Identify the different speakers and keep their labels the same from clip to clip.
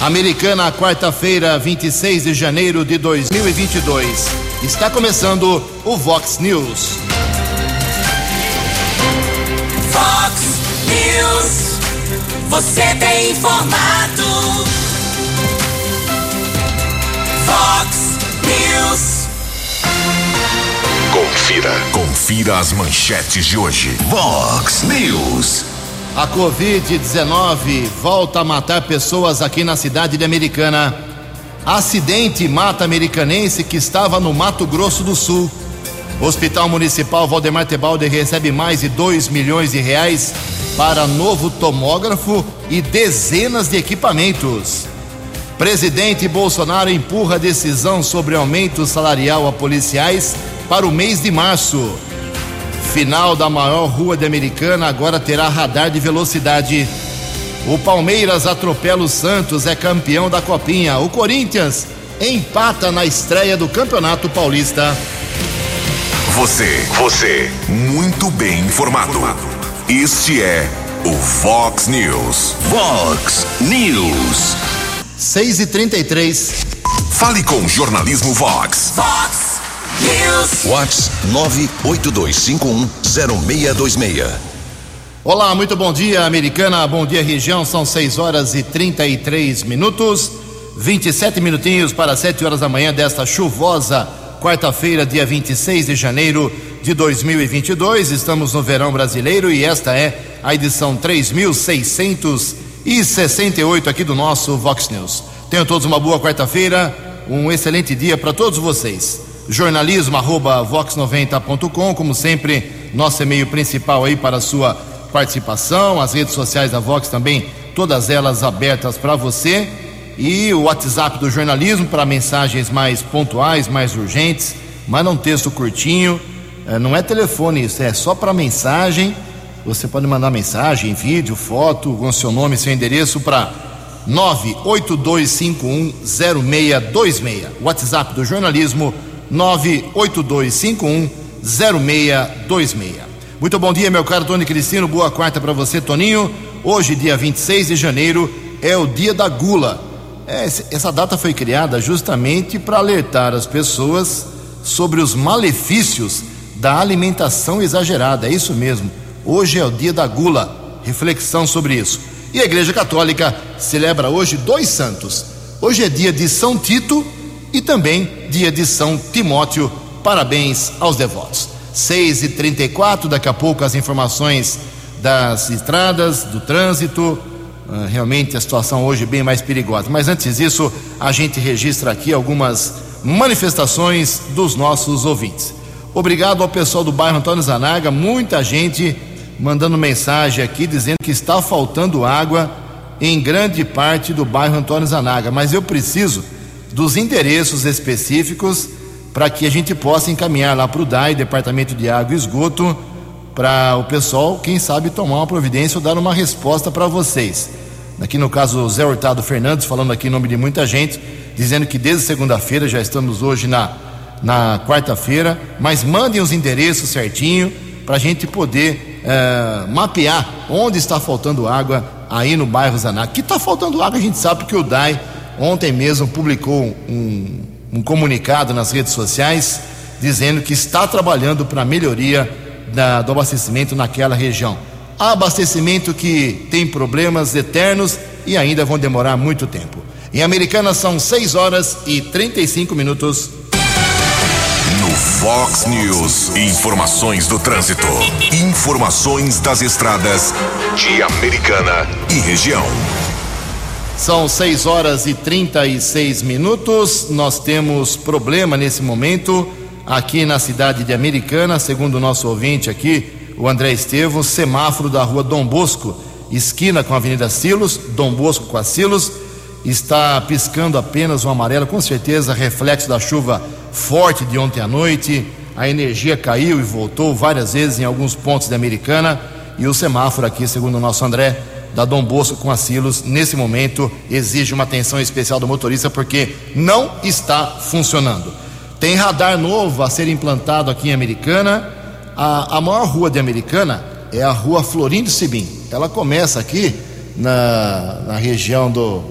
Speaker 1: Americana, quarta-feira, 26 de janeiro de 2022. Está começando o Vox News.
Speaker 2: Vox News. Você tem informado. Vox News.
Speaker 3: Confira. Confira as manchetes de hoje. Vox News.
Speaker 1: A Covid-19 volta a matar pessoas aqui na cidade de Americana. Acidente mata americanense que estava no Mato Grosso do Sul. Hospital Municipal Valdemar Tebaldi recebe mais de 2 milhões de reais para novo tomógrafo e dezenas de equipamentos. Presidente Bolsonaro empurra decisão sobre aumento salarial a policiais para o mês de março. Final da maior rua de Americana agora terá radar de velocidade. O Palmeiras atropela o Santos, é campeão da Copinha. O Corinthians empata na estreia do Campeonato Paulista.
Speaker 3: Você, você, muito bem informado. Este é o Vox News. Vox News.
Speaker 1: 6 e 33
Speaker 3: Fale com o jornalismo Vox.
Speaker 2: Vox
Speaker 3: Vox 982510626.
Speaker 1: Olá, muito bom dia, Americana. Bom dia, região. São 6 horas e 33 minutos. 27 minutinhos para 7 horas da manhã desta chuvosa quarta-feira, dia 26 de janeiro de 2022. Estamos no verão brasileiro e esta é a edição 3668 aqui do nosso Vox News. Tenham todos uma boa quarta-feira, um excelente dia para todos vocês. Jornalismo arroba vox90.com, como sempre, nosso e-mail principal aí para a sua participação, as redes sociais da Vox também, todas elas abertas para você. E o WhatsApp do jornalismo para mensagens mais pontuais, mais urgentes, manda um texto curtinho. É, não é telefone, isso é só para mensagem. Você pode mandar mensagem, vídeo, foto, com seu nome, seu endereço para 982510626. WhatsApp do jornalismo 982510626. Muito bom dia, meu caro Tony Cristino. Boa quarta para você, Toninho. Hoje, dia 26 de janeiro, é o dia da gula. É, essa data foi criada justamente para alertar as pessoas sobre os malefícios da alimentação exagerada. É isso mesmo. Hoje é o dia da gula. Reflexão sobre isso. E a Igreja Católica celebra hoje dois santos. Hoje é dia de São Tito e também dia de São Timóteo. Parabéns aos devotos. 6 e 34 daqui a pouco as informações das estradas, do trânsito. Uh, realmente a situação hoje é bem mais perigosa. Mas antes disso, a gente registra aqui algumas manifestações dos nossos ouvintes. Obrigado ao pessoal do bairro Antônio Zanaga, muita gente mandando mensagem aqui dizendo que está faltando água em grande parte do bairro Antônio Zanaga, mas eu preciso dos endereços específicos para que a gente possa encaminhar lá para o DAI, Departamento de Água e Esgoto, para o pessoal, quem sabe, tomar uma providência ou dar uma resposta para vocês. Aqui no caso, o Zé Hurtado Fernandes, falando aqui em nome de muita gente, dizendo que desde segunda-feira, já estamos hoje na, na quarta-feira, mas mandem os endereços certinho para a gente poder é, mapear onde está faltando água aí no bairro Zaná. Que está faltando água, a gente sabe porque o DAI ontem mesmo publicou um, um comunicado nas redes sociais dizendo que está trabalhando para a melhoria da, do abastecimento naquela região. Abastecimento que tem problemas eternos e ainda vão demorar muito tempo. Em Americana são 6 horas e 35 minutos.
Speaker 3: No Fox News, informações do trânsito. Informações das estradas de Americana e região.
Speaker 1: São 6 horas e 36 minutos. Nós temos problema nesse momento aqui na cidade de Americana, segundo o nosso ouvinte aqui, o André Estevam, semáforo da rua Dom Bosco, esquina com a Avenida Silos, Dom Bosco com a Silos, está piscando apenas o amarelo, com certeza reflexo da chuva forte de ontem à noite. A energia caiu e voltou várias vezes em alguns pontos da Americana e o semáforo aqui, segundo o nosso André, da Dom Bosco com a Silos, nesse momento exige uma atenção especial do motorista porque não está funcionando. Tem radar novo a ser implantado aqui em Americana. A, a maior rua de Americana é a rua Florindo Sibim. Ela começa aqui na, na região do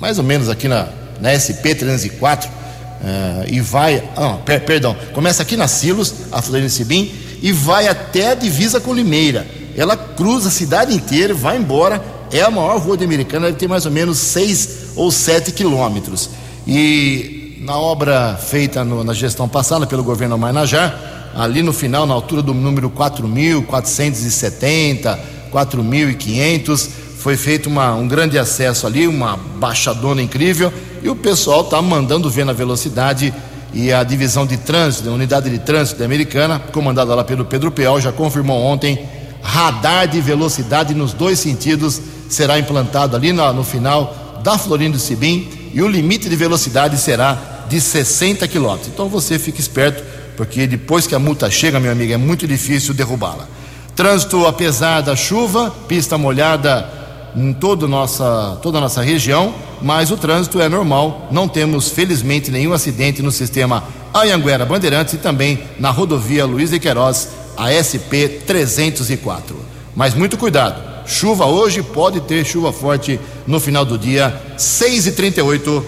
Speaker 1: mais ou menos aqui na, na SP 304, uh, e vai. Ah, per, perdão, começa aqui na Silos, a Floriano Sibim, e vai até a divisa com Limeira. Ela cruza a cidade inteira, vai embora. É a maior rua de Americana, deve ter mais ou menos 6 ou 7 quilômetros. E na obra feita no, na gestão passada pelo governo Mainajá, ali no final, na altura do número 4.470, 4.500, foi feito uma, um grande acesso ali, uma baixadona incrível, e o pessoal está mandando ver na velocidade. E a divisão de trânsito, a unidade de trânsito americana, comandada lá pelo Pedro Peol, já confirmou ontem radar de velocidade nos dois sentidos será implantado ali no, no final da Florindo Sibim e o limite de velocidade será de 60 km. Então você fique esperto, porque depois que a multa chega, meu amigo, é muito difícil derrubá-la. Trânsito, apesar da chuva, pista molhada em toda, nossa, toda a nossa região, mas o trânsito é normal. Não temos, felizmente, nenhum acidente no sistema Anhanguera Bandeirantes e também na rodovia Luiz de Queiroz, a SP 304. Mas muito cuidado, chuva hoje, pode ter chuva forte no final do dia, 6 e 38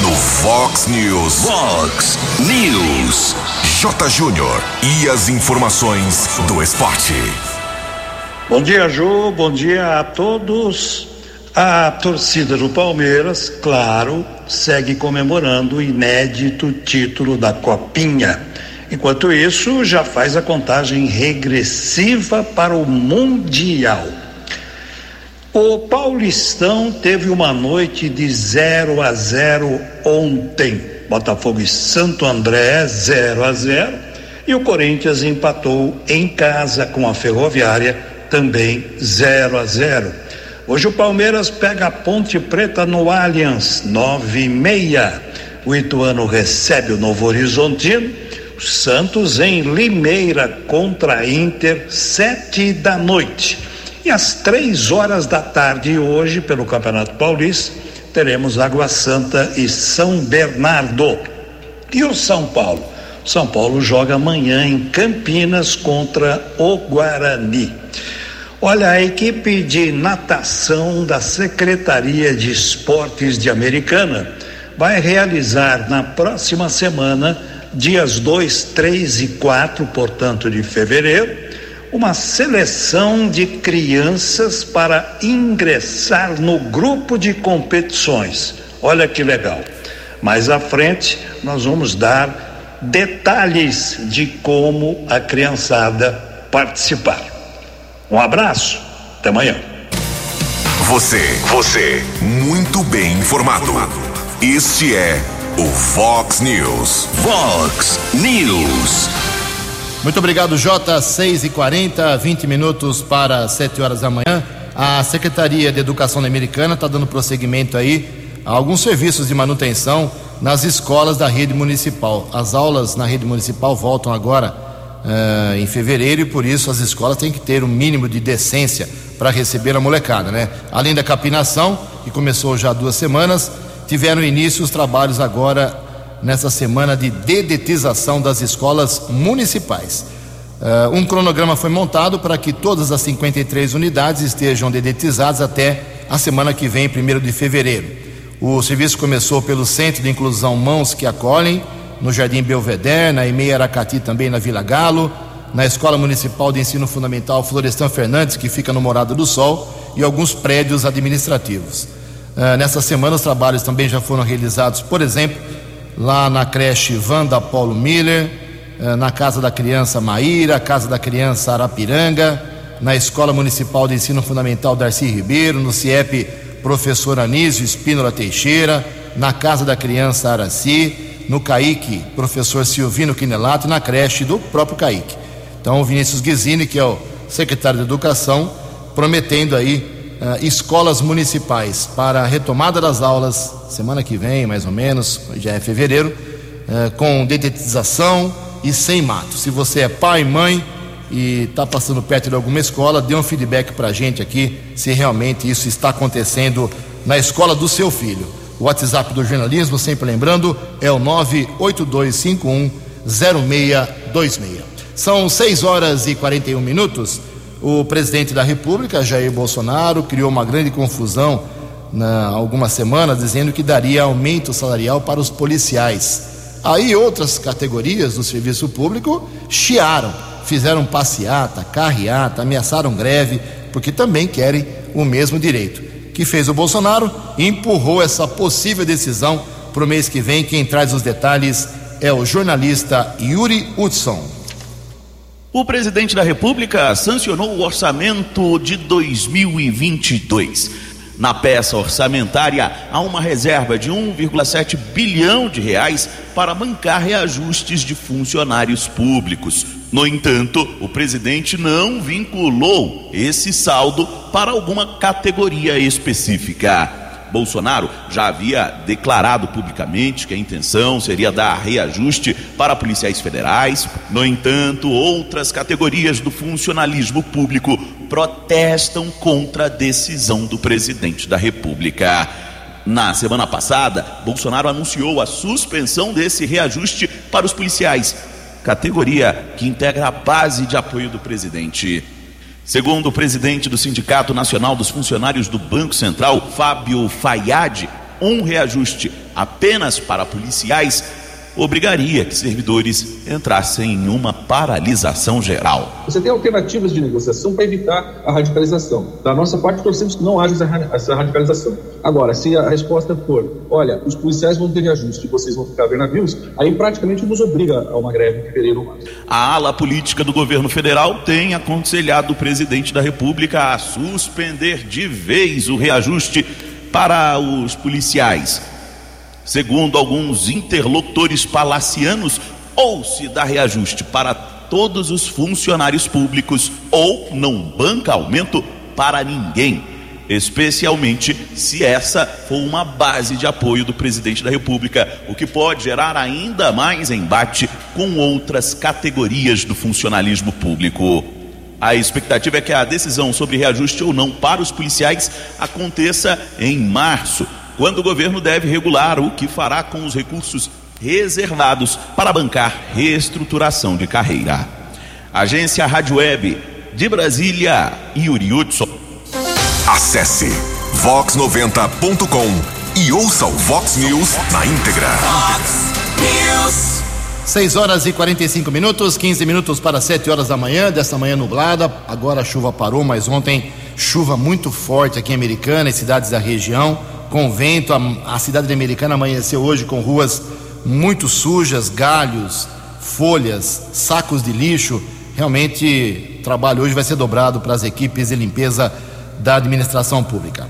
Speaker 3: No Fox News. Fox News. J. Júnior. E as informações do esporte.
Speaker 4: Bom dia, Ju. Bom dia a todos. A torcida do Palmeiras, claro, segue comemorando o inédito título da Copinha. Enquanto isso, já faz a contagem regressiva para o Mundial. O Paulistão teve uma noite de 0 a 0 ontem. Botafogo e Santo André 0 a 0 e o Corinthians empatou em casa com a Ferroviária também 0 a 0. Hoje o Palmeiras pega a Ponte Preta no Allianz 9 e meia. O Ituano recebe o Novo Horizontino. Santos em Limeira contra Inter sete da noite. E às três horas da tarde hoje pelo Campeonato Paulista teremos Água Santa e São Bernardo. E o São Paulo? São Paulo joga amanhã em Campinas contra o Guarani. Olha, a equipe de natação da Secretaria de Esportes de Americana vai realizar na próxima semana, dias 2, 3 e 4, portanto, de fevereiro, uma seleção de crianças para ingressar no grupo de competições. Olha que legal. Mais à frente, nós vamos dar detalhes de como a criançada participar. Um abraço, até amanhã.
Speaker 3: Você, você, muito bem informado. Este é o Fox News. Fox News.
Speaker 1: Muito obrigado, J. 6 e 40 20 minutos para 7 horas da manhã. A Secretaria de Educação Americana está dando prosseguimento aí a alguns serviços de manutenção nas escolas da rede municipal. As aulas na rede municipal voltam agora uh, em fevereiro e por isso as escolas têm que ter um mínimo de decência para receber a molecada, né? Além da capinação, que começou já há duas semanas, tiveram início os trabalhos agora nessa semana de dedetização das escolas municipais. Uh, um cronograma foi montado para que todas as 53 unidades estejam dedetizadas até a semana que vem, 1 de fevereiro. O serviço começou pelo Centro de Inclusão Mãos que Acolhem, no Jardim Belvedere, na EMEI Aracati também na Vila Galo, na Escola Municipal de Ensino Fundamental Florestan Fernandes, que fica no Morado do Sol, e alguns prédios administrativos. Uh, nessa semana os trabalhos também já foram realizados, por exemplo, lá na creche Wanda Paulo Miller, eh, na Casa da Criança Maíra, Casa da Criança Arapiranga, na Escola Municipal de Ensino Fundamental Darcy Ribeiro, no CIEP Professor Anísio Espínola Teixeira, na Casa da Criança Araci, no CAIC Professor Silvino Quinelato na creche do próprio CAIC. Então, o Vinícius Guizini, que é o secretário de Educação, prometendo aí uh, escolas municipais para a retomada das aulas semana que vem, mais ou menos, já é fevereiro, uh, com dedetização e sem mato. Se você é pai, mãe e está passando perto de alguma escola, dê um feedback para a gente aqui se realmente isso está acontecendo na escola do seu filho. O WhatsApp do jornalismo, sempre lembrando, é o 98251 0626. São 6 horas e 41 minutos. O presidente da República, Jair Bolsonaro, criou uma grande confusão na algumas semanas dizendo que daria aumento salarial para os policiais. Aí outras categorias do serviço público chiaram, fizeram passeata, carreata, ameaçaram greve, porque também querem o mesmo direito. Que fez o Bolsonaro empurrou essa possível decisão para o mês que vem. Quem traz os detalhes é o jornalista Yuri Hudson.
Speaker 5: O presidente da República sancionou o orçamento de 2022. Na peça orçamentária, há uma reserva de 1,7 bilhão de reais para bancar reajustes de funcionários públicos. No entanto, o presidente não vinculou esse saldo para alguma categoria específica. Bolsonaro já havia declarado publicamente que a intenção seria dar reajuste para policiais federais. No entanto, outras categorias do funcionalismo público protestam contra a decisão do presidente da República. Na semana passada, Bolsonaro anunciou a suspensão desse reajuste para os policiais, categoria que integra a base de apoio do presidente. Segundo o presidente do Sindicato Nacional dos Funcionários do Banco Central, Fábio Fayad, um reajuste apenas para policiais obrigaria que servidores entrassem em uma paralisação geral.
Speaker 6: Você tem alternativas de negociação para evitar a radicalização. Da nossa parte, torcemos que não haja essa radicalização. Agora, se a resposta for, olha, os policiais vão ter reajuste e vocês vão ficar vendo navios, aí praticamente nos obriga a uma greve em fevereiro ou março.
Speaker 5: A ala política do governo federal tem aconselhado o presidente da República a suspender de vez o reajuste para os policiais. Segundo alguns interlocutores palacianos, ou se dá reajuste para todos os funcionários públicos, ou não banca aumento para ninguém, especialmente se essa for uma base de apoio do presidente da República, o que pode gerar ainda mais embate com outras categorias do funcionalismo público. A expectativa é que a decisão sobre reajuste ou não para os policiais aconteça em março quando o governo deve regular o que fará com os recursos reservados para bancar reestruturação de carreira. Agência Rádio Web de Brasília, Yuri Hudson.
Speaker 3: Acesse vox90.com e ouça o Vox News na íntegra.
Speaker 2: Fox News.
Speaker 1: 6 horas e 45 minutos, 15 minutos para 7 horas da manhã, desta manhã nublada. Agora a chuva parou, mas ontem chuva muito forte aqui em Americana e cidades da região com vento. A, a cidade americana amanheceu hoje com ruas muito sujas, galhos, folhas, sacos de lixo. Realmente, o trabalho hoje vai ser dobrado para as equipes de limpeza da administração pública.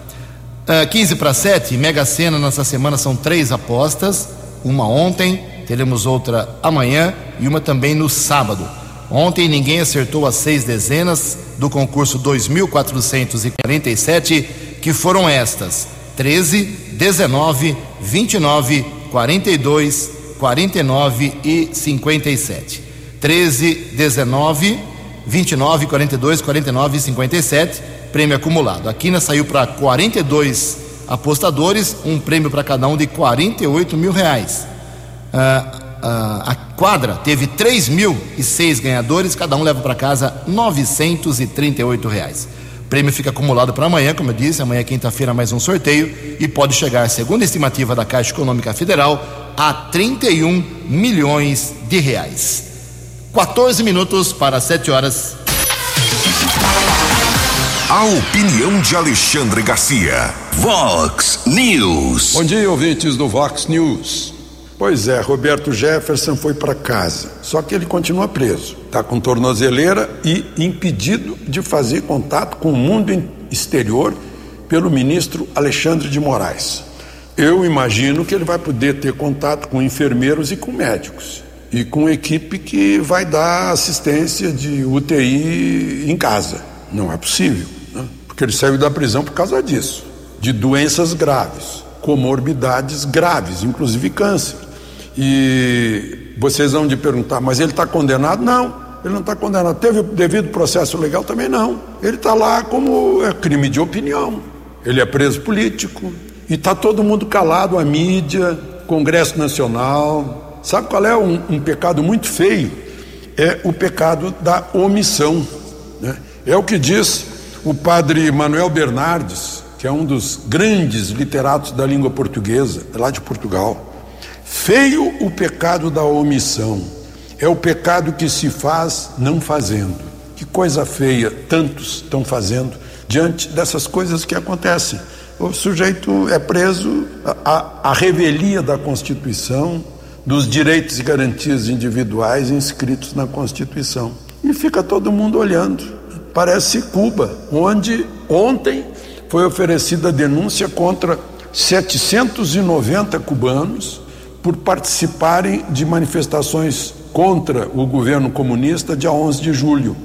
Speaker 1: Uh, 15 para 7, Mega Sena nessa semana são três apostas. Uma ontem, teremos outra amanhã e uma também no sábado. Ontem ninguém acertou as seis dezenas do concurso 2447, que foram estas: 13, 19, 29, 42, 49 e 57. 13, 19, 29, 42, 49 e 57, prêmio acumulado. A quina saiu para 42 apostadores, um prêmio para cada um de 48 mil reais. Ah, ah, a quadra teve 3.006 ganhadores, cada um leva para casa 938 reais. O prêmio fica acumulado para amanhã, como eu disse, amanhã quinta-feira mais um sorteio e pode chegar, segundo a estimativa da Caixa Econômica Federal, a 31 milhões de reais. 14 minutos para 7 horas.
Speaker 3: A opinião de Alexandre Garcia. Vox News.
Speaker 7: Bom dia, ouvintes do Vox News. Pois é, Roberto Jefferson foi para casa, só que ele continua preso. Está com tornozeleira e impedido de fazer contato com o mundo exterior pelo ministro Alexandre de Moraes. Eu imagino que ele vai poder ter contato com enfermeiros e com médicos e com equipe que vai dar assistência de UTI em casa. Não é possível, né? porque ele saiu da prisão por causa disso, de doenças graves, comorbidades graves, inclusive câncer. E vocês vão de perguntar, mas ele está condenado? Não, ele não está condenado. Teve o devido processo legal? Também não. Ele está lá como é, crime de opinião. Ele é preso político. E está todo mundo calado, a mídia, Congresso Nacional. Sabe qual é um, um pecado muito feio? É o pecado da omissão. Né? É o que diz o padre Manuel Bernardes, que é um dos grandes literatos da língua portuguesa, lá de Portugal. Feio o pecado da omissão, é o pecado que se faz não fazendo. Que coisa feia tantos estão fazendo diante dessas coisas que acontecem. O sujeito é preso à, à revelia da Constituição, dos direitos e garantias individuais inscritos na Constituição. E fica todo mundo olhando. Parece Cuba, onde ontem foi oferecida denúncia contra 790 cubanos por participarem de manifestações contra o governo comunista dia 11 de julho,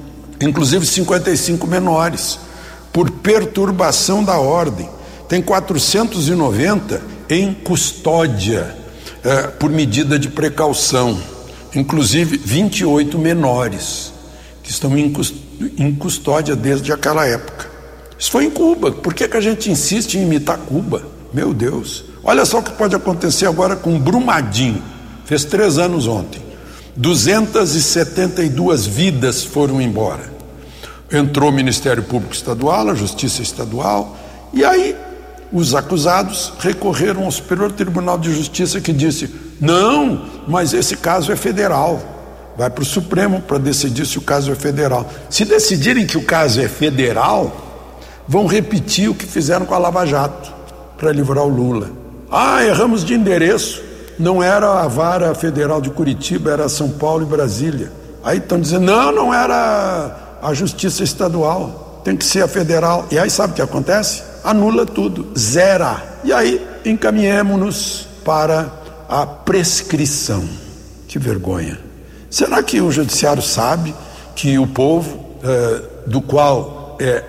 Speaker 7: inclusive 55 menores, por perturbação da ordem. Tem 490 em custódia, eh, por medida de precaução, inclusive 28 menores, que estão em custódia desde aquela época. Isso foi em Cuba. Por que, que a gente insiste em imitar Cuba? Meu Deus. Olha só o que pode acontecer agora com Brumadinho. Fez três anos ontem. 272 vidas foram embora. Entrou o Ministério Público Estadual, a Justiça Estadual, e aí os acusados recorreram ao Superior Tribunal de Justiça que disse: não, mas esse caso é federal. Vai para o Supremo para decidir se o caso é federal. Se decidirem que o caso é federal, vão repetir o que fizeram com a Lava Jato para livrar o Lula. Ah, erramos de endereço não era a vara federal de Curitiba, era São Paulo e Brasília. Aí estão dizendo, não, não era a justiça estadual, tem que ser a federal. E aí sabe o que acontece? Anula tudo, zera. E aí encaminhemos para a prescrição. Que vergonha. Será que o judiciário sabe que o povo eh, do qual eh,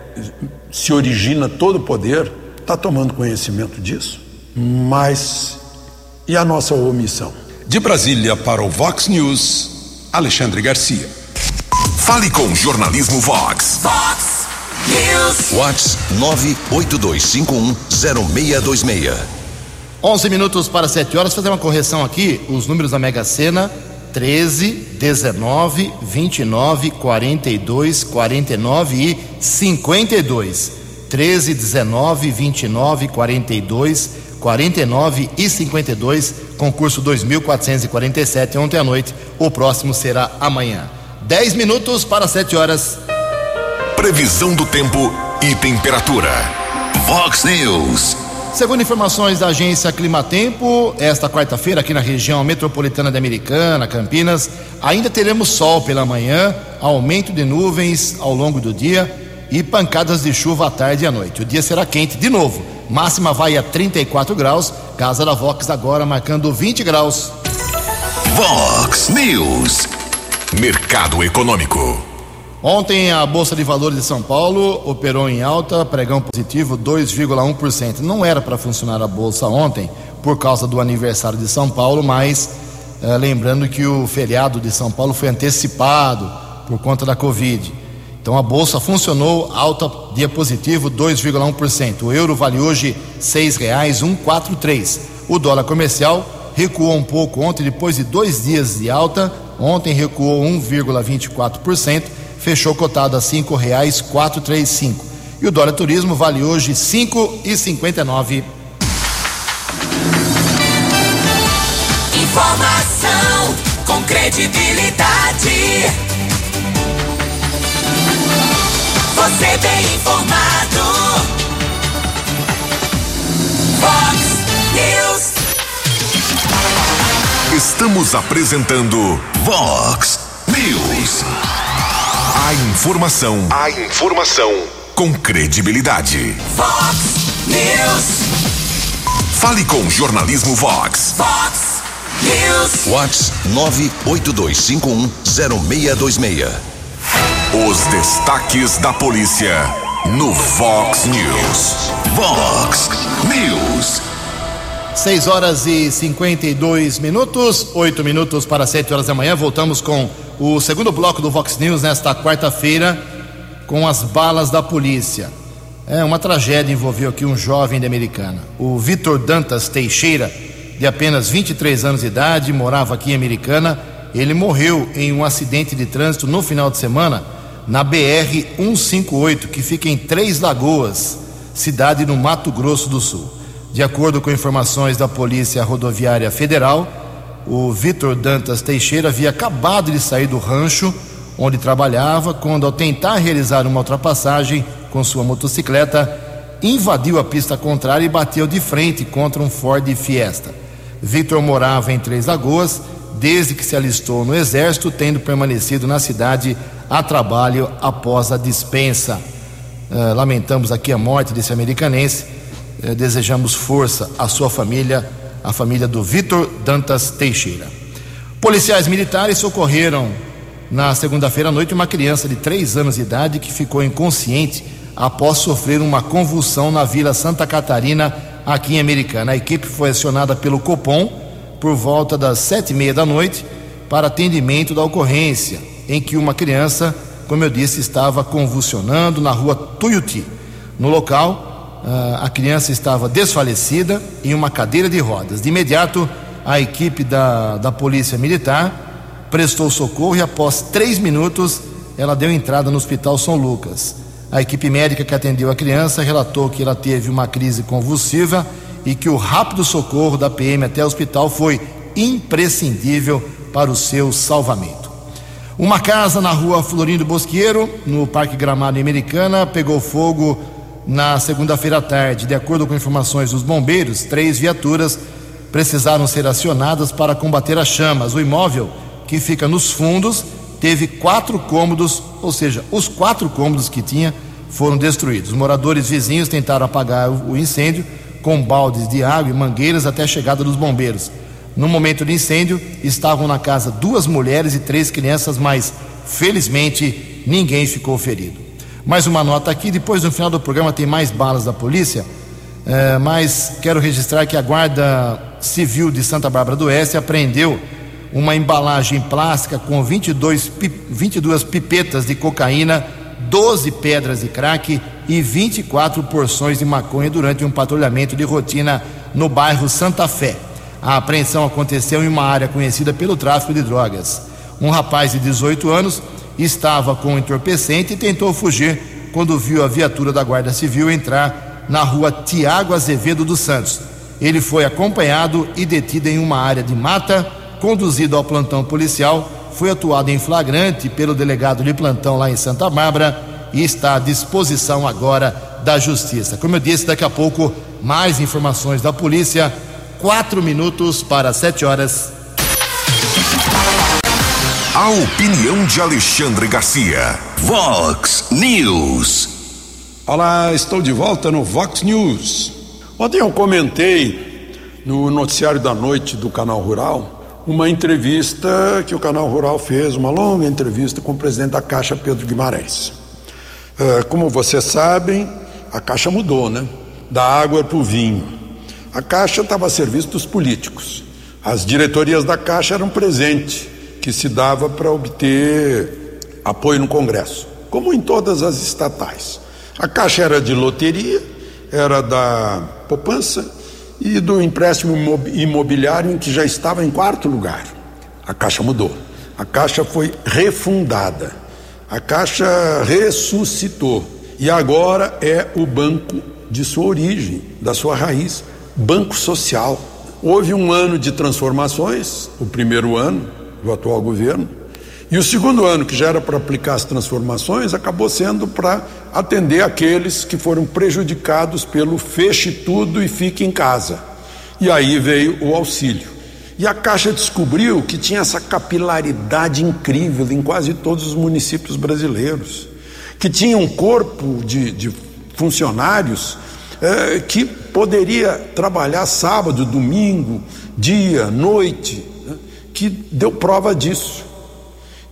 Speaker 7: se origina todo o poder está tomando conhecimento disso? Mas e a nossa omissão.
Speaker 3: De Brasília para o Vox News, Alexandre Garcia. Fale com o Jornalismo Vox.
Speaker 2: Vox News.
Speaker 3: Vox 982510626.
Speaker 1: 11 minutos para 7 horas. Fazer uma correção aqui: os números da Mega Sena 13, 19, 29, 42, 49 e 52. 13, 19, 29, 42, 49 e 52, concurso 2447 ontem à noite. O próximo será amanhã. 10 minutos para 7 horas.
Speaker 3: Previsão do tempo e temperatura. Vox News.
Speaker 1: Segundo informações da agência Climatempo, esta quarta-feira aqui na região metropolitana de Americana, Campinas, ainda teremos sol pela manhã, aumento de nuvens ao longo do dia e pancadas de chuva à tarde e à noite. O dia será quente de novo Máxima vai a 34 graus. Casa da Vox agora marcando 20 graus.
Speaker 3: Vox News. Mercado Econômico.
Speaker 1: Ontem a Bolsa de Valores de São Paulo operou em alta, pregão positivo 2,1%. Não era para funcionar a bolsa ontem por causa do aniversário de São Paulo, mas eh, lembrando que o feriado de São Paulo foi antecipado por conta da Covid. Então a bolsa funcionou, alta dia positivo 2,1%. O euro vale hoje R$ 6,143. O dólar comercial recuou um pouco ontem, depois de dois dias de alta. Ontem recuou 1,24%, fechou cotado a R$ 5,435. E o dólar turismo vale hoje R$ 5,59.
Speaker 2: Informação com credibilidade. Você bem informado. Fox News.
Speaker 3: Estamos apresentando Vox News. A informação. A informação com credibilidade.
Speaker 2: Fox News.
Speaker 3: Fale com o jornalismo Vox.
Speaker 2: Fox News.
Speaker 3: Vox 982510626. Os destaques da polícia no Vox News. Vox News.
Speaker 1: 6 horas e 52 minutos, 8 minutos para 7 horas da manhã. Voltamos com o segundo bloco do Vox News nesta quarta-feira, com as balas da polícia. É uma tragédia envolveu aqui um jovem de Americana. O Vitor Dantas Teixeira, de apenas 23 anos de idade, morava aqui em Americana. Ele morreu em um acidente de trânsito no final de semana na BR 158, que fica em Três Lagoas, cidade no Mato Grosso do Sul. De acordo com informações da Polícia Rodoviária Federal, o Vitor Dantas Teixeira havia acabado de sair do rancho onde trabalhava quando, ao tentar realizar uma ultrapassagem com sua motocicleta, invadiu a pista contrária e bateu de frente contra um Ford Fiesta. Vitor morava em Três Lagoas desde que se alistou no Exército, tendo permanecido na cidade a trabalho após a dispensa. Uh, lamentamos aqui a morte desse americanense, uh, desejamos força à sua família, a família do Vitor Dantas Teixeira. Policiais militares socorreram na segunda-feira à noite uma criança de três anos de idade que ficou inconsciente após sofrer uma convulsão na Vila Santa Catarina, aqui em Americana. A equipe foi acionada pelo Copom por volta das sete e meia da noite para atendimento da ocorrência, em que uma criança, como eu disse, estava convulsionando na rua Tuiuti. No local, ah, a criança estava desfalecida em uma cadeira de rodas. De imediato, a equipe da, da Polícia Militar prestou socorro e, após três minutos, ela deu entrada no Hospital São Lucas. A equipe médica que atendeu a criança relatou que ela teve uma crise convulsiva e que o rápido socorro da PM até o hospital foi imprescindível para o seu salvamento. Uma casa na rua Florindo Bosqueiro, no Parque Gramado Americana, pegou fogo na segunda-feira à tarde. De acordo com informações dos bombeiros, três viaturas precisaram ser acionadas para combater as chamas. O imóvel, que fica nos fundos, teve quatro cômodos, ou seja, os quatro cômodos que tinha foram destruídos. Os moradores vizinhos tentaram apagar o incêndio com baldes de água e mangueiras até a chegada dos bombeiros. No momento do incêndio, estavam na casa duas mulheres e três crianças, mas felizmente ninguém ficou ferido. Mais uma nota aqui: depois no final do programa tem mais balas da polícia, é, mas quero registrar que a Guarda Civil de Santa Bárbara do Oeste apreendeu uma embalagem plástica com 22, 22 pipetas de cocaína, 12 pedras de crack e 24 porções de maconha durante um patrulhamento de rotina no bairro Santa Fé. A apreensão aconteceu em uma área conhecida pelo tráfico de drogas. Um rapaz de 18 anos estava com um entorpecente e tentou fugir quando viu a viatura da Guarda Civil entrar na rua Tiago Azevedo dos Santos. Ele foi acompanhado e detido em uma área de mata conduzido ao plantão policial, foi atuado em flagrante pelo delegado de plantão lá em Santa Bárbara e está à disposição agora da Justiça. Como eu disse, daqui a pouco mais informações da polícia. Quatro minutos para sete horas.
Speaker 3: A opinião de Alexandre Garcia.
Speaker 2: Vox News.
Speaker 7: Olá, estou de volta no Vox News. Ontem eu comentei no noticiário da noite do Canal Rural uma entrevista que o Canal Rural fez, uma longa entrevista com o presidente da Caixa, Pedro Guimarães. Uh, como vocês sabem, a Caixa mudou, né? Da água para o vinho. A Caixa estava a serviço dos políticos. As diretorias da Caixa eram presente que se dava para obter apoio no Congresso, como em todas as estatais. A Caixa era de loteria, era da poupança e do empréstimo imobiliário em que já estava em quarto lugar. A Caixa mudou. A Caixa foi refundada. A Caixa ressuscitou. E agora é o banco de sua origem, da sua raiz, banco social. Houve um ano de transformações, o primeiro ano do atual governo, e o segundo ano, que já era para aplicar as transformações, acabou sendo para atender aqueles que foram prejudicados pelo feche tudo e fique em casa. E aí veio o auxílio. E a Caixa descobriu que tinha essa capilaridade incrível em quase todos os municípios brasileiros, que tinha um corpo de, de funcionários eh, que poderia trabalhar sábado, domingo, dia, noite, né, que deu prova disso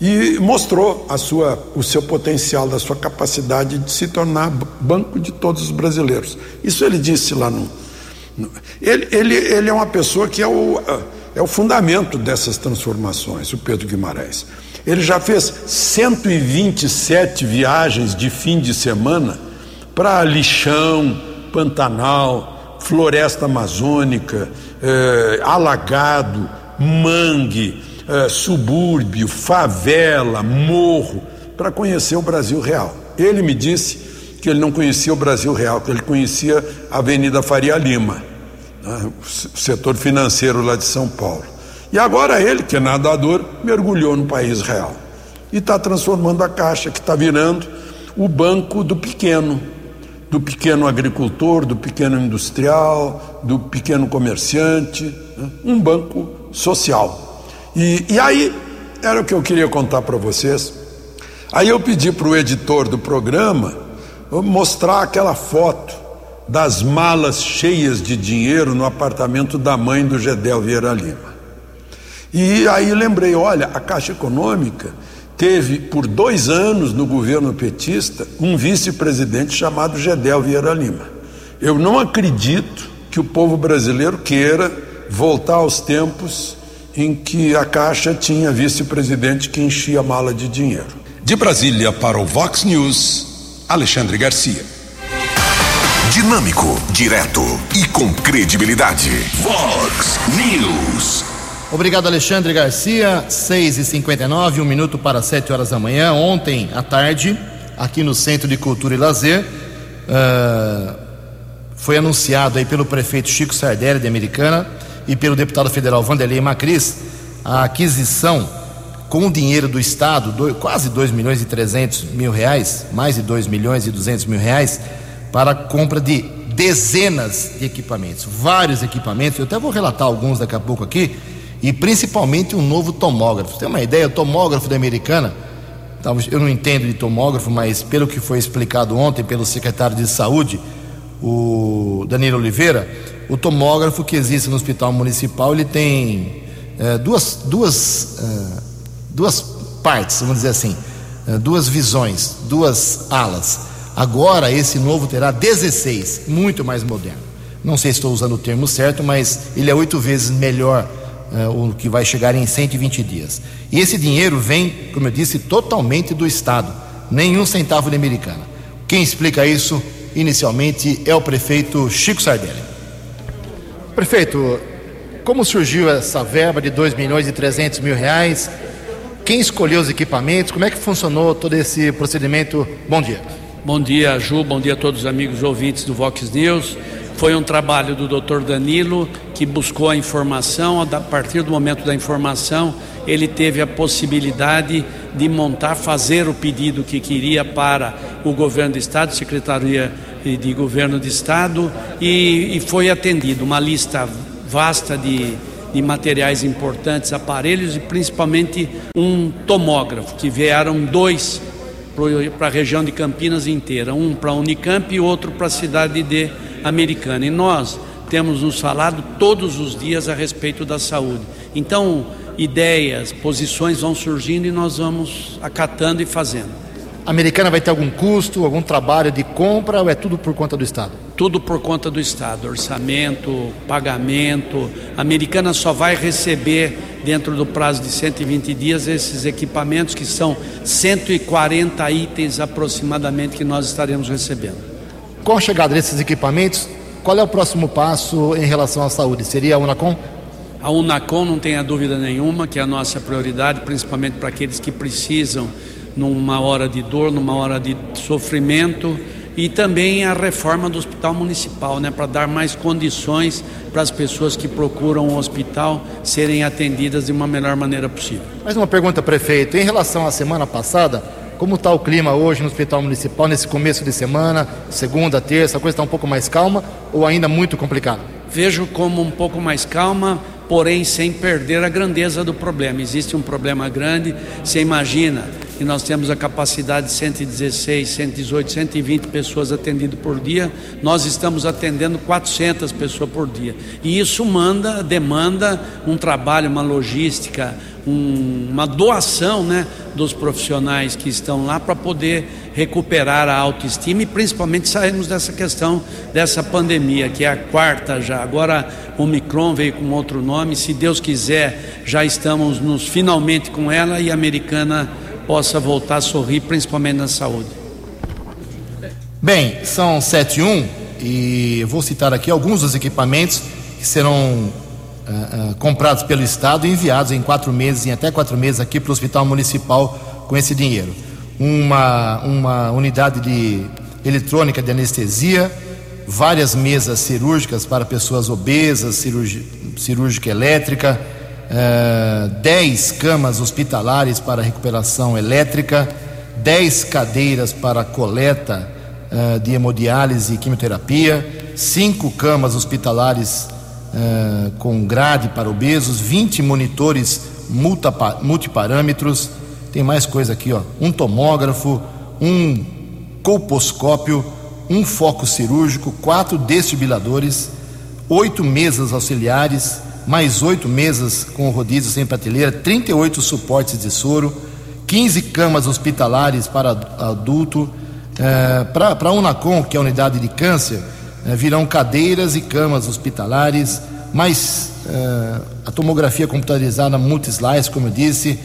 Speaker 7: e mostrou a sua, o seu potencial, da sua capacidade de se tornar banco de todos os brasileiros. Isso ele disse lá no. no ele, ele, ele é uma pessoa que é o, é o fundamento dessas transformações, o Pedro Guimarães. Ele já fez 127 viagens de fim de semana para Lixão, Pantanal, Floresta Amazônica, eh, Alagado, Mangue é, subúrbio, favela, morro, para conhecer o Brasil real. Ele me disse que ele não conhecia o Brasil real, que ele conhecia a Avenida Faria Lima, né, o setor financeiro lá de São Paulo. E agora ele, que é nadador, mergulhou no país real e está transformando a Caixa, que está virando o banco do pequeno, do pequeno agricultor, do pequeno industrial, do pequeno comerciante, né? um banco social. E, e aí, era o que eu queria contar para vocês. Aí eu pedi para o editor do programa mostrar aquela foto das malas cheias de dinheiro no apartamento da mãe do Gedel Vieira Lima. E aí lembrei, olha, a Caixa Econômica teve por dois anos no governo petista um vice-presidente chamado Gedel Vieira Lima. Eu não acredito que o povo brasileiro queira voltar aos tempos em que a Caixa tinha vice-presidente que enchia a mala de dinheiro.
Speaker 3: De Brasília para o Vox News, Alexandre Garcia. Dinâmico, direto e com credibilidade. Vox News.
Speaker 1: Obrigado, Alexandre Garcia. 6h59, um minuto para 7 horas da manhã. Ontem à tarde, aqui no Centro de Cultura e Lazer, uh, foi anunciado aí pelo prefeito Chico Sardelli, de Americana, e pelo deputado federal Vanderlei Macris, a aquisição com o dinheiro do Estado, do, quase 2 milhões e 300 mil reais, mais de 2 milhões e 200 mil reais, para a compra de dezenas de equipamentos, vários equipamentos. Eu até vou relatar alguns daqui a pouco aqui e principalmente um novo tomógrafo. Tem uma ideia? O tomógrafo da Americana, eu não entendo de tomógrafo, mas pelo que foi explicado ontem pelo secretário de Saúde, o Danilo Oliveira, o tomógrafo que existe no Hospital Municipal ele tem é, duas, duas, é, duas partes, vamos dizer assim, é, duas visões, duas alas. Agora esse novo terá 16, muito mais moderno. Não sei se estou usando o termo certo, mas ele é oito vezes melhor o que vai chegar em 120 dias. E esse dinheiro vem, como eu disse, totalmente do Estado, nenhum centavo de americana. Quem explica isso inicialmente é o prefeito Chico Sardelli. Prefeito, como surgiu essa verba de 2 milhões e 300 mil reais? Quem escolheu os equipamentos? Como é que funcionou todo esse procedimento? Bom dia.
Speaker 8: Bom dia, Ju. Bom dia a todos os amigos ouvintes do Vox News. Foi um trabalho do Dr. Danilo que buscou a informação. A partir do momento da informação, ele teve a possibilidade de montar, fazer o pedido que queria para o governo do Estado, Secretaria de Governo de Estado, e, e foi atendido. Uma lista vasta de, de materiais importantes, aparelhos e principalmente um tomógrafo, que vieram dois para a região de Campinas inteira, um para a Unicamp e outro para a cidade de americana. E nós temos nos falado todos os dias a respeito da saúde. Então, ideias, posições vão surgindo e nós vamos acatando e fazendo.
Speaker 1: A americana vai ter algum custo, algum trabalho de compra ou é tudo por conta do Estado?
Speaker 8: Tudo por conta do Estado, orçamento, pagamento. A americana só vai receber, dentro do prazo de 120 dias, esses equipamentos que são 140 itens aproximadamente que nós estaremos recebendo.
Speaker 1: Com a chegada desses equipamentos, qual é o próximo passo em relação à saúde? Seria a Unacom?
Speaker 8: A Unacom não tem a dúvida nenhuma que é a nossa prioridade, principalmente para aqueles que precisam numa hora de dor, numa hora de sofrimento e também a reforma do hospital municipal, né, para dar mais condições para as pessoas que procuram o hospital serem atendidas de uma melhor maneira possível.
Speaker 1: Mais uma pergunta, prefeito. Em relação à semana passada, como está o clima hoje no Hospital Municipal, nesse começo de semana, segunda, terça, a coisa está um pouco mais calma ou ainda muito complicada?
Speaker 8: Vejo como um pouco mais calma, porém sem perder a grandeza do problema. Existe um problema grande, você imagina, e nós temos a capacidade de 116, 118, 120 pessoas atendidas por dia, nós estamos atendendo 400 pessoas por dia. E isso manda, demanda um trabalho, uma logística, um, uma doação né, dos profissionais que estão lá para poder recuperar a autoestima e principalmente sairmos dessa questão dessa pandemia, que é a quarta já. Agora o Omicron veio com outro nome, se Deus quiser, já estamos nos finalmente com ela e a americana possa voltar a sorrir, principalmente na saúde.
Speaker 1: Bem, são 7 e 1 e vou citar aqui alguns dos equipamentos que serão uh, uh, comprados pelo Estado e enviados em quatro meses, em até quatro meses aqui para o Hospital Municipal com esse dinheiro. Uma, uma unidade de eletrônica de anestesia, várias mesas cirúrgicas para pessoas obesas, cirúrgica elétrica, uh, 10 camas hospitalares para recuperação elétrica, 10 cadeiras para coleta de hemodiálise e quimioterapia, 5 camas hospitalares uh, com grade para obesos, 20 monitores multiparâmetros, tem mais coisa aqui, ó, um tomógrafo, um colposcópio, um foco cirúrgico, quatro desfibriladores, oito mesas auxiliares, mais oito mesas com rodízio sem prateleira, 38 suportes de soro, 15 camas hospitalares para adulto. É, para a Unacom, que é a unidade de câncer, virão cadeiras e camas hospitalares, mais é, a tomografia computadorizada multislice, como eu disse,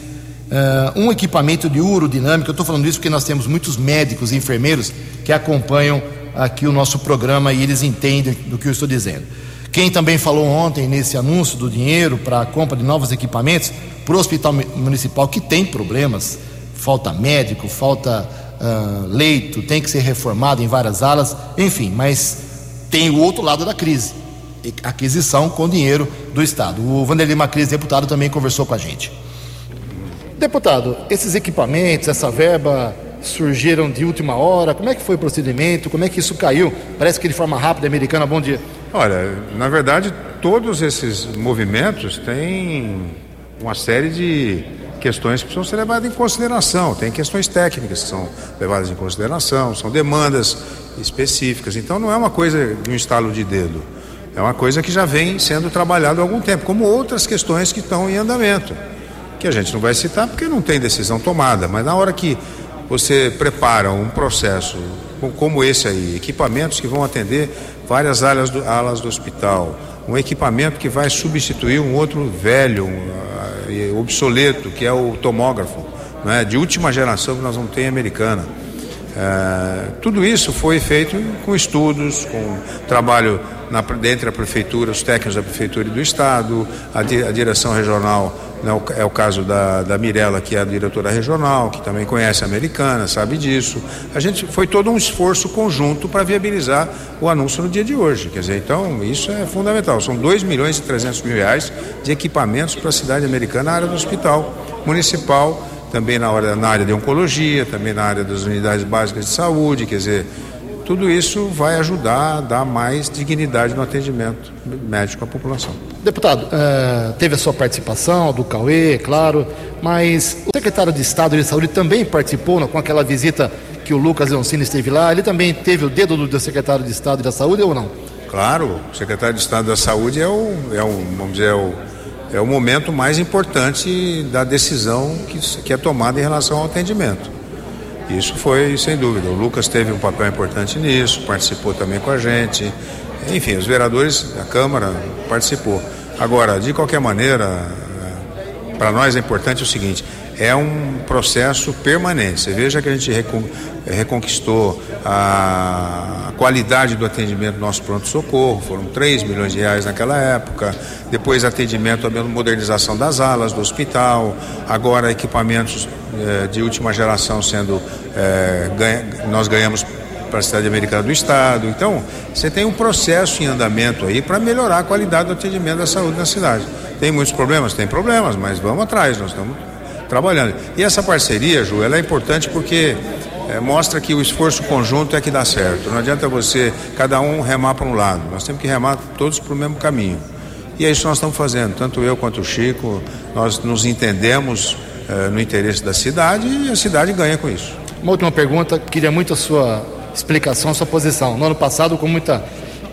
Speaker 1: é, um equipamento de urodinâmica. Eu estou falando isso porque nós temos muitos médicos e enfermeiros que acompanham aqui o nosso programa e eles entendem do que eu estou dizendo. Quem também falou ontem nesse anúncio do dinheiro para a compra de novos equipamentos para o hospital municipal que tem problemas, falta médico, falta uh, leito, tem que ser reformado em várias alas, enfim, mas tem o outro lado da crise, aquisição com dinheiro do Estado. O Vanderlei Macris, deputado, também conversou com a gente. Deputado, esses equipamentos, essa verba surgiram de última hora? Como é que foi o procedimento? Como é que isso caiu? Parece que de forma rápida, americana. Bom dia.
Speaker 9: Olha, na verdade, todos esses movimentos têm uma série de questões que precisam ser levadas em consideração. Tem questões técnicas que são levadas em consideração, são demandas específicas. Então, não é uma coisa de um estalo de dedo. É uma coisa que já vem sendo trabalhada há algum tempo, como outras questões que estão em andamento, que a gente não vai citar porque não tem decisão tomada, mas na hora que você prepara um processo como esse aí, equipamentos que vão atender várias áreas do, alas do hospital, um equipamento que vai substituir um outro velho, um, obsoleto, que é o tomógrafo, né, de última geração que nós não temos americana. Uh, tudo isso foi feito com estudos, com trabalho na, dentro da prefeitura, os técnicos da prefeitura e do estado, a, di, a direção regional né, é o caso da, da Mirella, que é a diretora regional, que também conhece a americana, sabe disso. A gente foi todo um esforço conjunto para viabilizar o anúncio no dia de hoje. Quer dizer, então isso é fundamental. São 2 milhões e 300 mil reais de equipamentos para a cidade americana na área do hospital municipal, também na, hora, na área de oncologia, também na área das unidades básicas de saúde, quer dizer, tudo isso vai ajudar a dar mais dignidade no atendimento médico à população.
Speaker 1: Deputado, uh, teve a sua participação, do Cauê, claro, mas o secretário de Estado de Saúde também participou com aquela visita que o Lucas Leoncini esteve lá. Ele também teve o dedo do, do secretário de Estado da Saúde ou não?
Speaker 9: Claro, o secretário de Estado da Saúde é o, é o vamos dizer, é o, é o momento mais importante da decisão que, que é tomada em relação ao atendimento. Isso foi sem dúvida. O Lucas teve um papel importante nisso, participou também com a gente. Enfim, os vereadores da Câmara participou. Agora, de qualquer maneira, para nós é importante o seguinte: é um processo permanente. Você veja que a gente reconquistou a qualidade do atendimento do nosso pronto-socorro, foram 3 milhões de reais naquela época, depois atendimento, a modernização das alas do hospital, agora equipamentos eh, de última geração sendo, eh, nós ganhamos para a cidade americana do estado. Então, você tem um processo em andamento aí para melhorar a qualidade do atendimento da saúde na cidade. Tem muitos problemas? Tem problemas, mas vamos atrás, nós estamos trabalhando. E essa parceria, Ju, ela é importante porque é, mostra que o esforço conjunto é que dá certo. Não adianta você, cada um remar para um lado. Nós temos que remar todos para o mesmo caminho. E é isso que nós estamos fazendo, tanto eu quanto o Chico, nós nos entendemos é, no interesse da cidade e a cidade ganha com isso.
Speaker 1: Uma última pergunta, queria muito a sua explicação, a sua posição. No ano passado, com muita,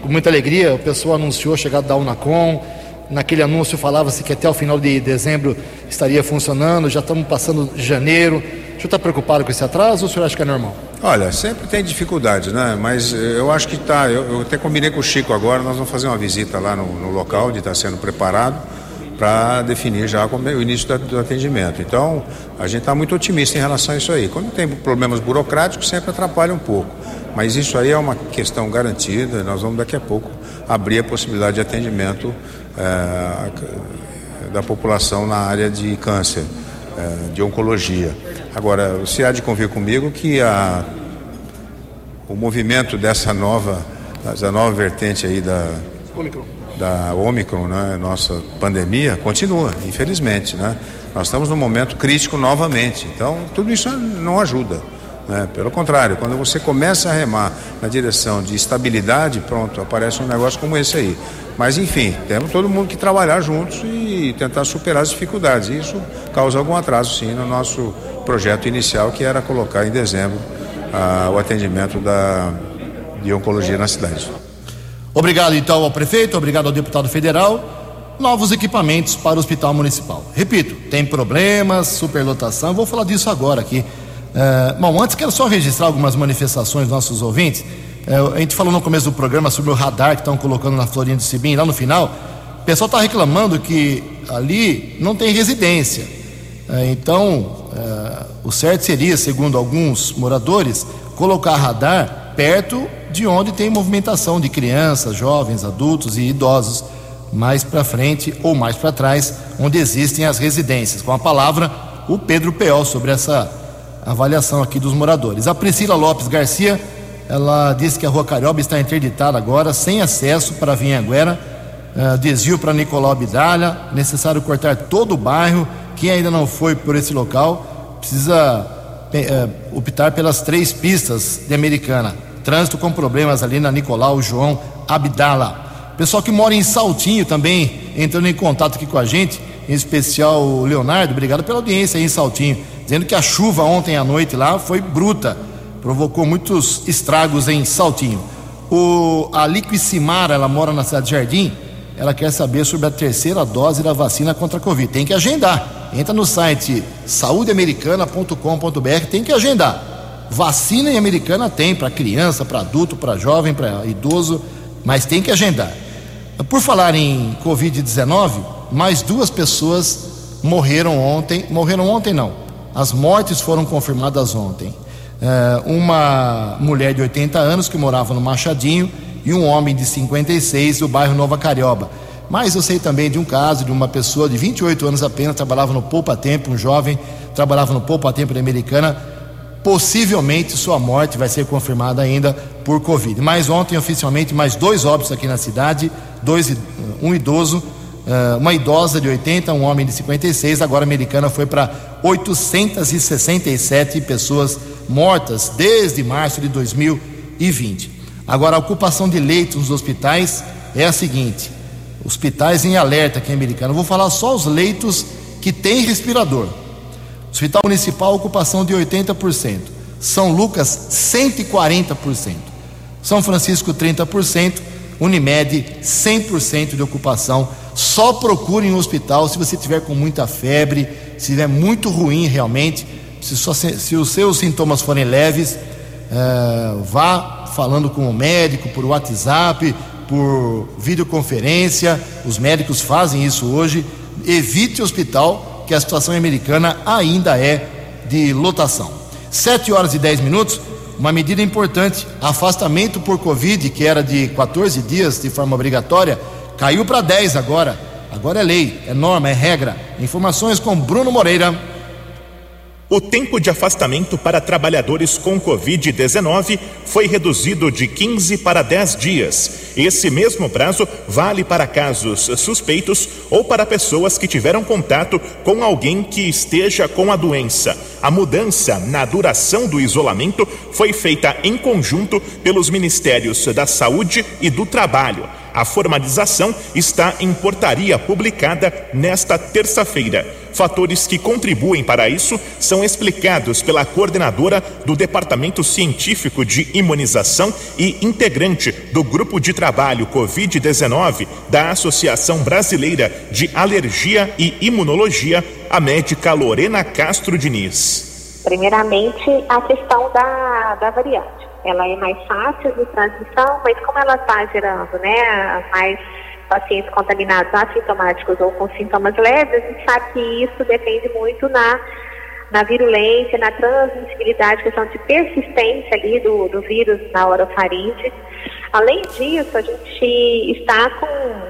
Speaker 1: com muita alegria, o pessoal anunciou a chegada da Unacom, Naquele anúncio falava-se que até o final de dezembro estaria funcionando, já estamos passando janeiro. O senhor está preocupado com esse atraso ou o senhor acha que é normal?
Speaker 9: Olha, sempre tem dificuldades, né? Mas eu acho que está. Eu, eu, até combinei com o Chico agora, nós vamos fazer uma visita lá no, no local onde está sendo preparado para definir já é o início do atendimento. Então, a gente está muito otimista em relação a isso aí. Quando tem problemas burocráticos, sempre atrapalha um pouco. Mas isso aí é uma questão garantida, nós vamos daqui a pouco abrir a possibilidade de atendimento é, da população na área de câncer, é, de oncologia. Agora, você há de convir comigo que a, o movimento dessa nova, dessa nova vertente aí da Omicron, da Omicron, né, nossa pandemia, continua, infelizmente, né? Nós estamos num momento crítico novamente, então tudo isso não ajuda. Né? Pelo contrário, quando você começa a remar na direção de estabilidade, pronto, aparece um negócio como esse aí. Mas enfim, temos todo mundo que trabalhar juntos e tentar superar as dificuldades. Isso causa algum atraso, sim, no nosso projeto inicial, que era colocar em dezembro ah, o atendimento da, de oncologia na cidade.
Speaker 1: Obrigado então ao prefeito, obrigado ao deputado federal. Novos equipamentos para o hospital municipal. Repito, tem problemas, superlotação, vou falar disso agora aqui. É, bom, antes quero só registrar algumas manifestações dos nossos ouvintes. É, a gente falou no começo do programa sobre o radar que estão colocando na Florinha do Cibim, lá no final. O pessoal está reclamando que ali não tem residência. É, então, o certo seria, segundo alguns moradores, colocar radar perto de onde tem movimentação de crianças, jovens, adultos e idosos, mais para frente ou mais para trás, onde existem as residências. Com a palavra, o Pedro Peol sobre essa avaliação aqui dos moradores. A Priscila Lopes Garcia, ela disse que a rua Carioba está interditada agora, sem acesso para Vinhanguera, uh, desvio para Nicolau Abdalha, necessário cortar todo o bairro. Quem ainda não foi por esse local precisa uh, optar pelas três pistas de Americana. Trânsito com problemas ali na Nicolau João Abdala. Pessoal que mora em Saltinho também entrando em contato aqui com a gente, em especial o Leonardo, obrigado pela audiência aí em Saltinho dizendo que a chuva ontem à noite lá foi bruta, provocou muitos estragos em Saltinho. O, a Liquicimara, ela mora na cidade de Jardim, ela quer saber sobre a terceira dose da vacina contra a Covid. Tem que agendar. Entra no site saudeamericana.com.br, tem que agendar. Vacina em Americana tem para criança, para adulto, para jovem, para idoso, mas tem que agendar. Por falar em Covid-19, mais duas pessoas morreram ontem. Morreram ontem não as mortes foram confirmadas ontem. É, uma mulher de 80 anos que morava no Machadinho e um homem de 56 do bairro Nova Carioba. Mas eu sei também de um caso de uma pessoa de 28 anos apenas, trabalhava no Poupa Tempo, um jovem, trabalhava no Poupa Tempo da Americana. Possivelmente sua morte vai ser confirmada ainda por Covid. Mas ontem, oficialmente, mais dois óbitos aqui na cidade, dois, um idoso uma idosa de 80, um homem de 56. Agora a americana foi para 867 pessoas mortas desde março de 2020. Agora a ocupação de leitos nos hospitais é a seguinte: hospitais em alerta aqui em Americana. Eu vou falar só os leitos que têm respirador. Hospital Municipal, ocupação de 80%. São Lucas, 140%. São Francisco, 30%. Unimed, 100% de ocupação só procure um hospital se você tiver com muita febre, se estiver muito ruim realmente, se, só, se os seus sintomas forem leves, uh, vá falando com o médico por WhatsApp, por videoconferência. Os médicos fazem isso hoje. Evite o hospital, que a situação americana ainda é de lotação. 7 horas e 10 minutos, uma medida importante: afastamento por Covid, que era de 14 dias de forma obrigatória Caiu para 10 agora. Agora é lei, é norma, é regra. Informações com Bruno Moreira.
Speaker 10: O tempo de afastamento para trabalhadores com Covid-19 foi reduzido de 15 para 10 dias. Esse mesmo prazo vale para casos suspeitos ou para pessoas que tiveram contato com alguém que esteja com a doença. A mudança na duração do isolamento foi feita em conjunto pelos Ministérios da Saúde e do Trabalho. A formalização está em portaria publicada nesta terça-feira. Fatores que contribuem para isso são explicados pela coordenadora do Departamento Científico de Imunização e integrante do Grupo de Trabalho Covid-19 da Associação Brasileira de Alergia e Imunologia, a médica Lorena Castro Diniz.
Speaker 11: Primeiramente, a questão da, da variante ela é mais fácil de transmissão, mas como ela está gerando né, mais pacientes contaminados assintomáticos ou com sintomas leves, a gente sabe que isso depende muito na, na virulência, na transmissibilidade, questão de persistência ali do, do vírus na orofaringe. Além disso, a gente está com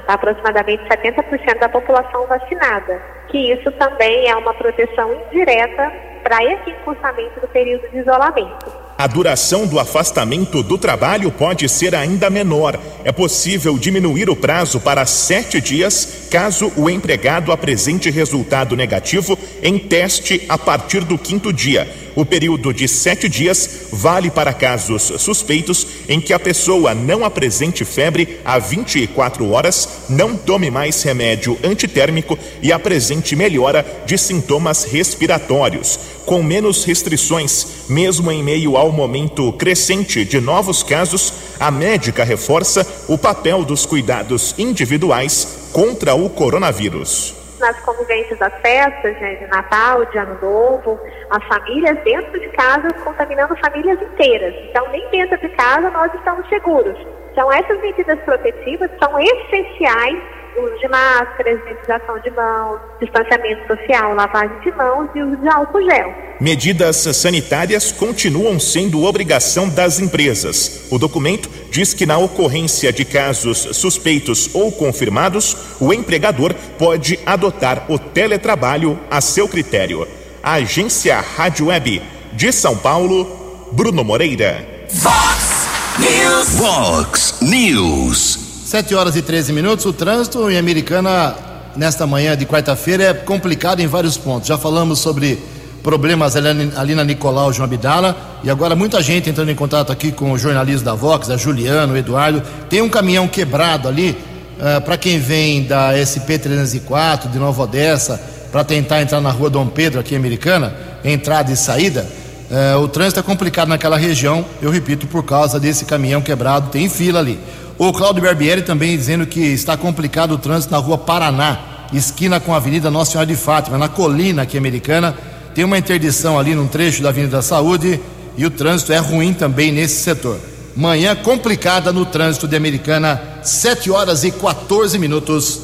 Speaker 11: aproximadamente 70% da população vacinada, que isso também é uma proteção indireta para esse encurtamento do período de isolamento.
Speaker 10: A duração do afastamento do trabalho pode ser ainda menor. É possível diminuir o prazo para sete dias caso o empregado apresente resultado negativo em teste a partir do quinto dia. O período de sete dias vale para casos suspeitos em que a pessoa não apresente febre há 24 horas, não tome mais remédio antitérmico e apresente melhora de sintomas respiratórios. Com menos restrições, mesmo em meio ao momento crescente de novos casos, a médica reforça o papel dos cuidados individuais contra o coronavírus
Speaker 11: nas convivências das festas né, de Natal, de Ano Novo, as famílias dentro de casa contaminando famílias inteiras. Então, nem dentro de casa nós estamos seguros. Então, essas medidas protetivas são essenciais uso de máscaras, higienização de mãos, distanciamento social, lavagem de mãos e uso de álcool gel.
Speaker 10: Medidas sanitárias continuam sendo obrigação das empresas. O documento diz que na ocorrência de casos suspeitos ou confirmados, o empregador pode adotar o teletrabalho a seu critério. A agência Rádio Web de São Paulo, Bruno Moreira.
Speaker 2: Fox News. Fox News.
Speaker 1: 7 horas e 13 minutos. O trânsito em Americana nesta manhã de quarta-feira é complicado em vários pontos. Já falamos sobre problemas ali na Nicolau João Abdala e agora muita gente entrando em contato aqui com o jornalista da Vox, a Juliano, o Eduardo. Tem um caminhão quebrado ali uh, para quem vem da SP 304 de Nova Odessa para tentar entrar na rua Dom Pedro aqui em Americana, entrada e saída. Uh, o trânsito é complicado naquela região, eu repito, por causa desse caminhão quebrado, tem fila ali. O Cláudio Barbieri também dizendo que está complicado o trânsito na rua Paraná, esquina com a Avenida Nossa Senhora de Fátima, na colina aqui americana. Tem uma interdição ali num trecho da Avenida da Saúde e o trânsito é ruim também nesse setor. Manhã complicada no trânsito de Americana, 7 horas e 14 minutos.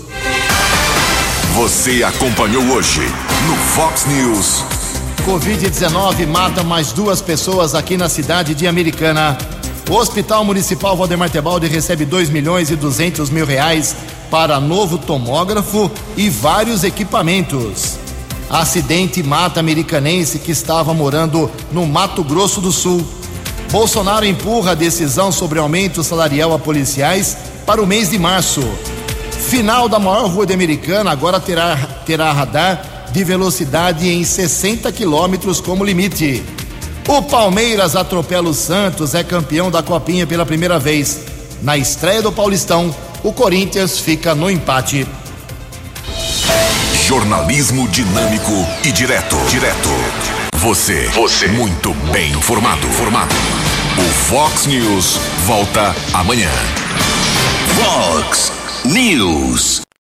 Speaker 3: Você acompanhou hoje no Fox News.
Speaker 1: Covid-19 mata mais duas pessoas aqui na cidade de Americana. O Hospital Municipal Valdemar Tebaldi recebe 2 milhões e 200 mil reais para novo tomógrafo e vários equipamentos. Acidente mata americanense que estava morando no Mato Grosso do Sul. Bolsonaro empurra a decisão sobre aumento salarial a policiais para o mês de março. Final da maior rua de Americana agora terá, terá radar de velocidade em 60 quilômetros como limite. O Palmeiras atropela o Santos, é campeão da Copinha pela primeira vez. Na estreia do Paulistão, o Corinthians fica no empate.
Speaker 3: Jornalismo dinâmico e direto. Direto. Você. Você. Muito bem informado. Formado. O Fox News volta amanhã.
Speaker 2: Fox News.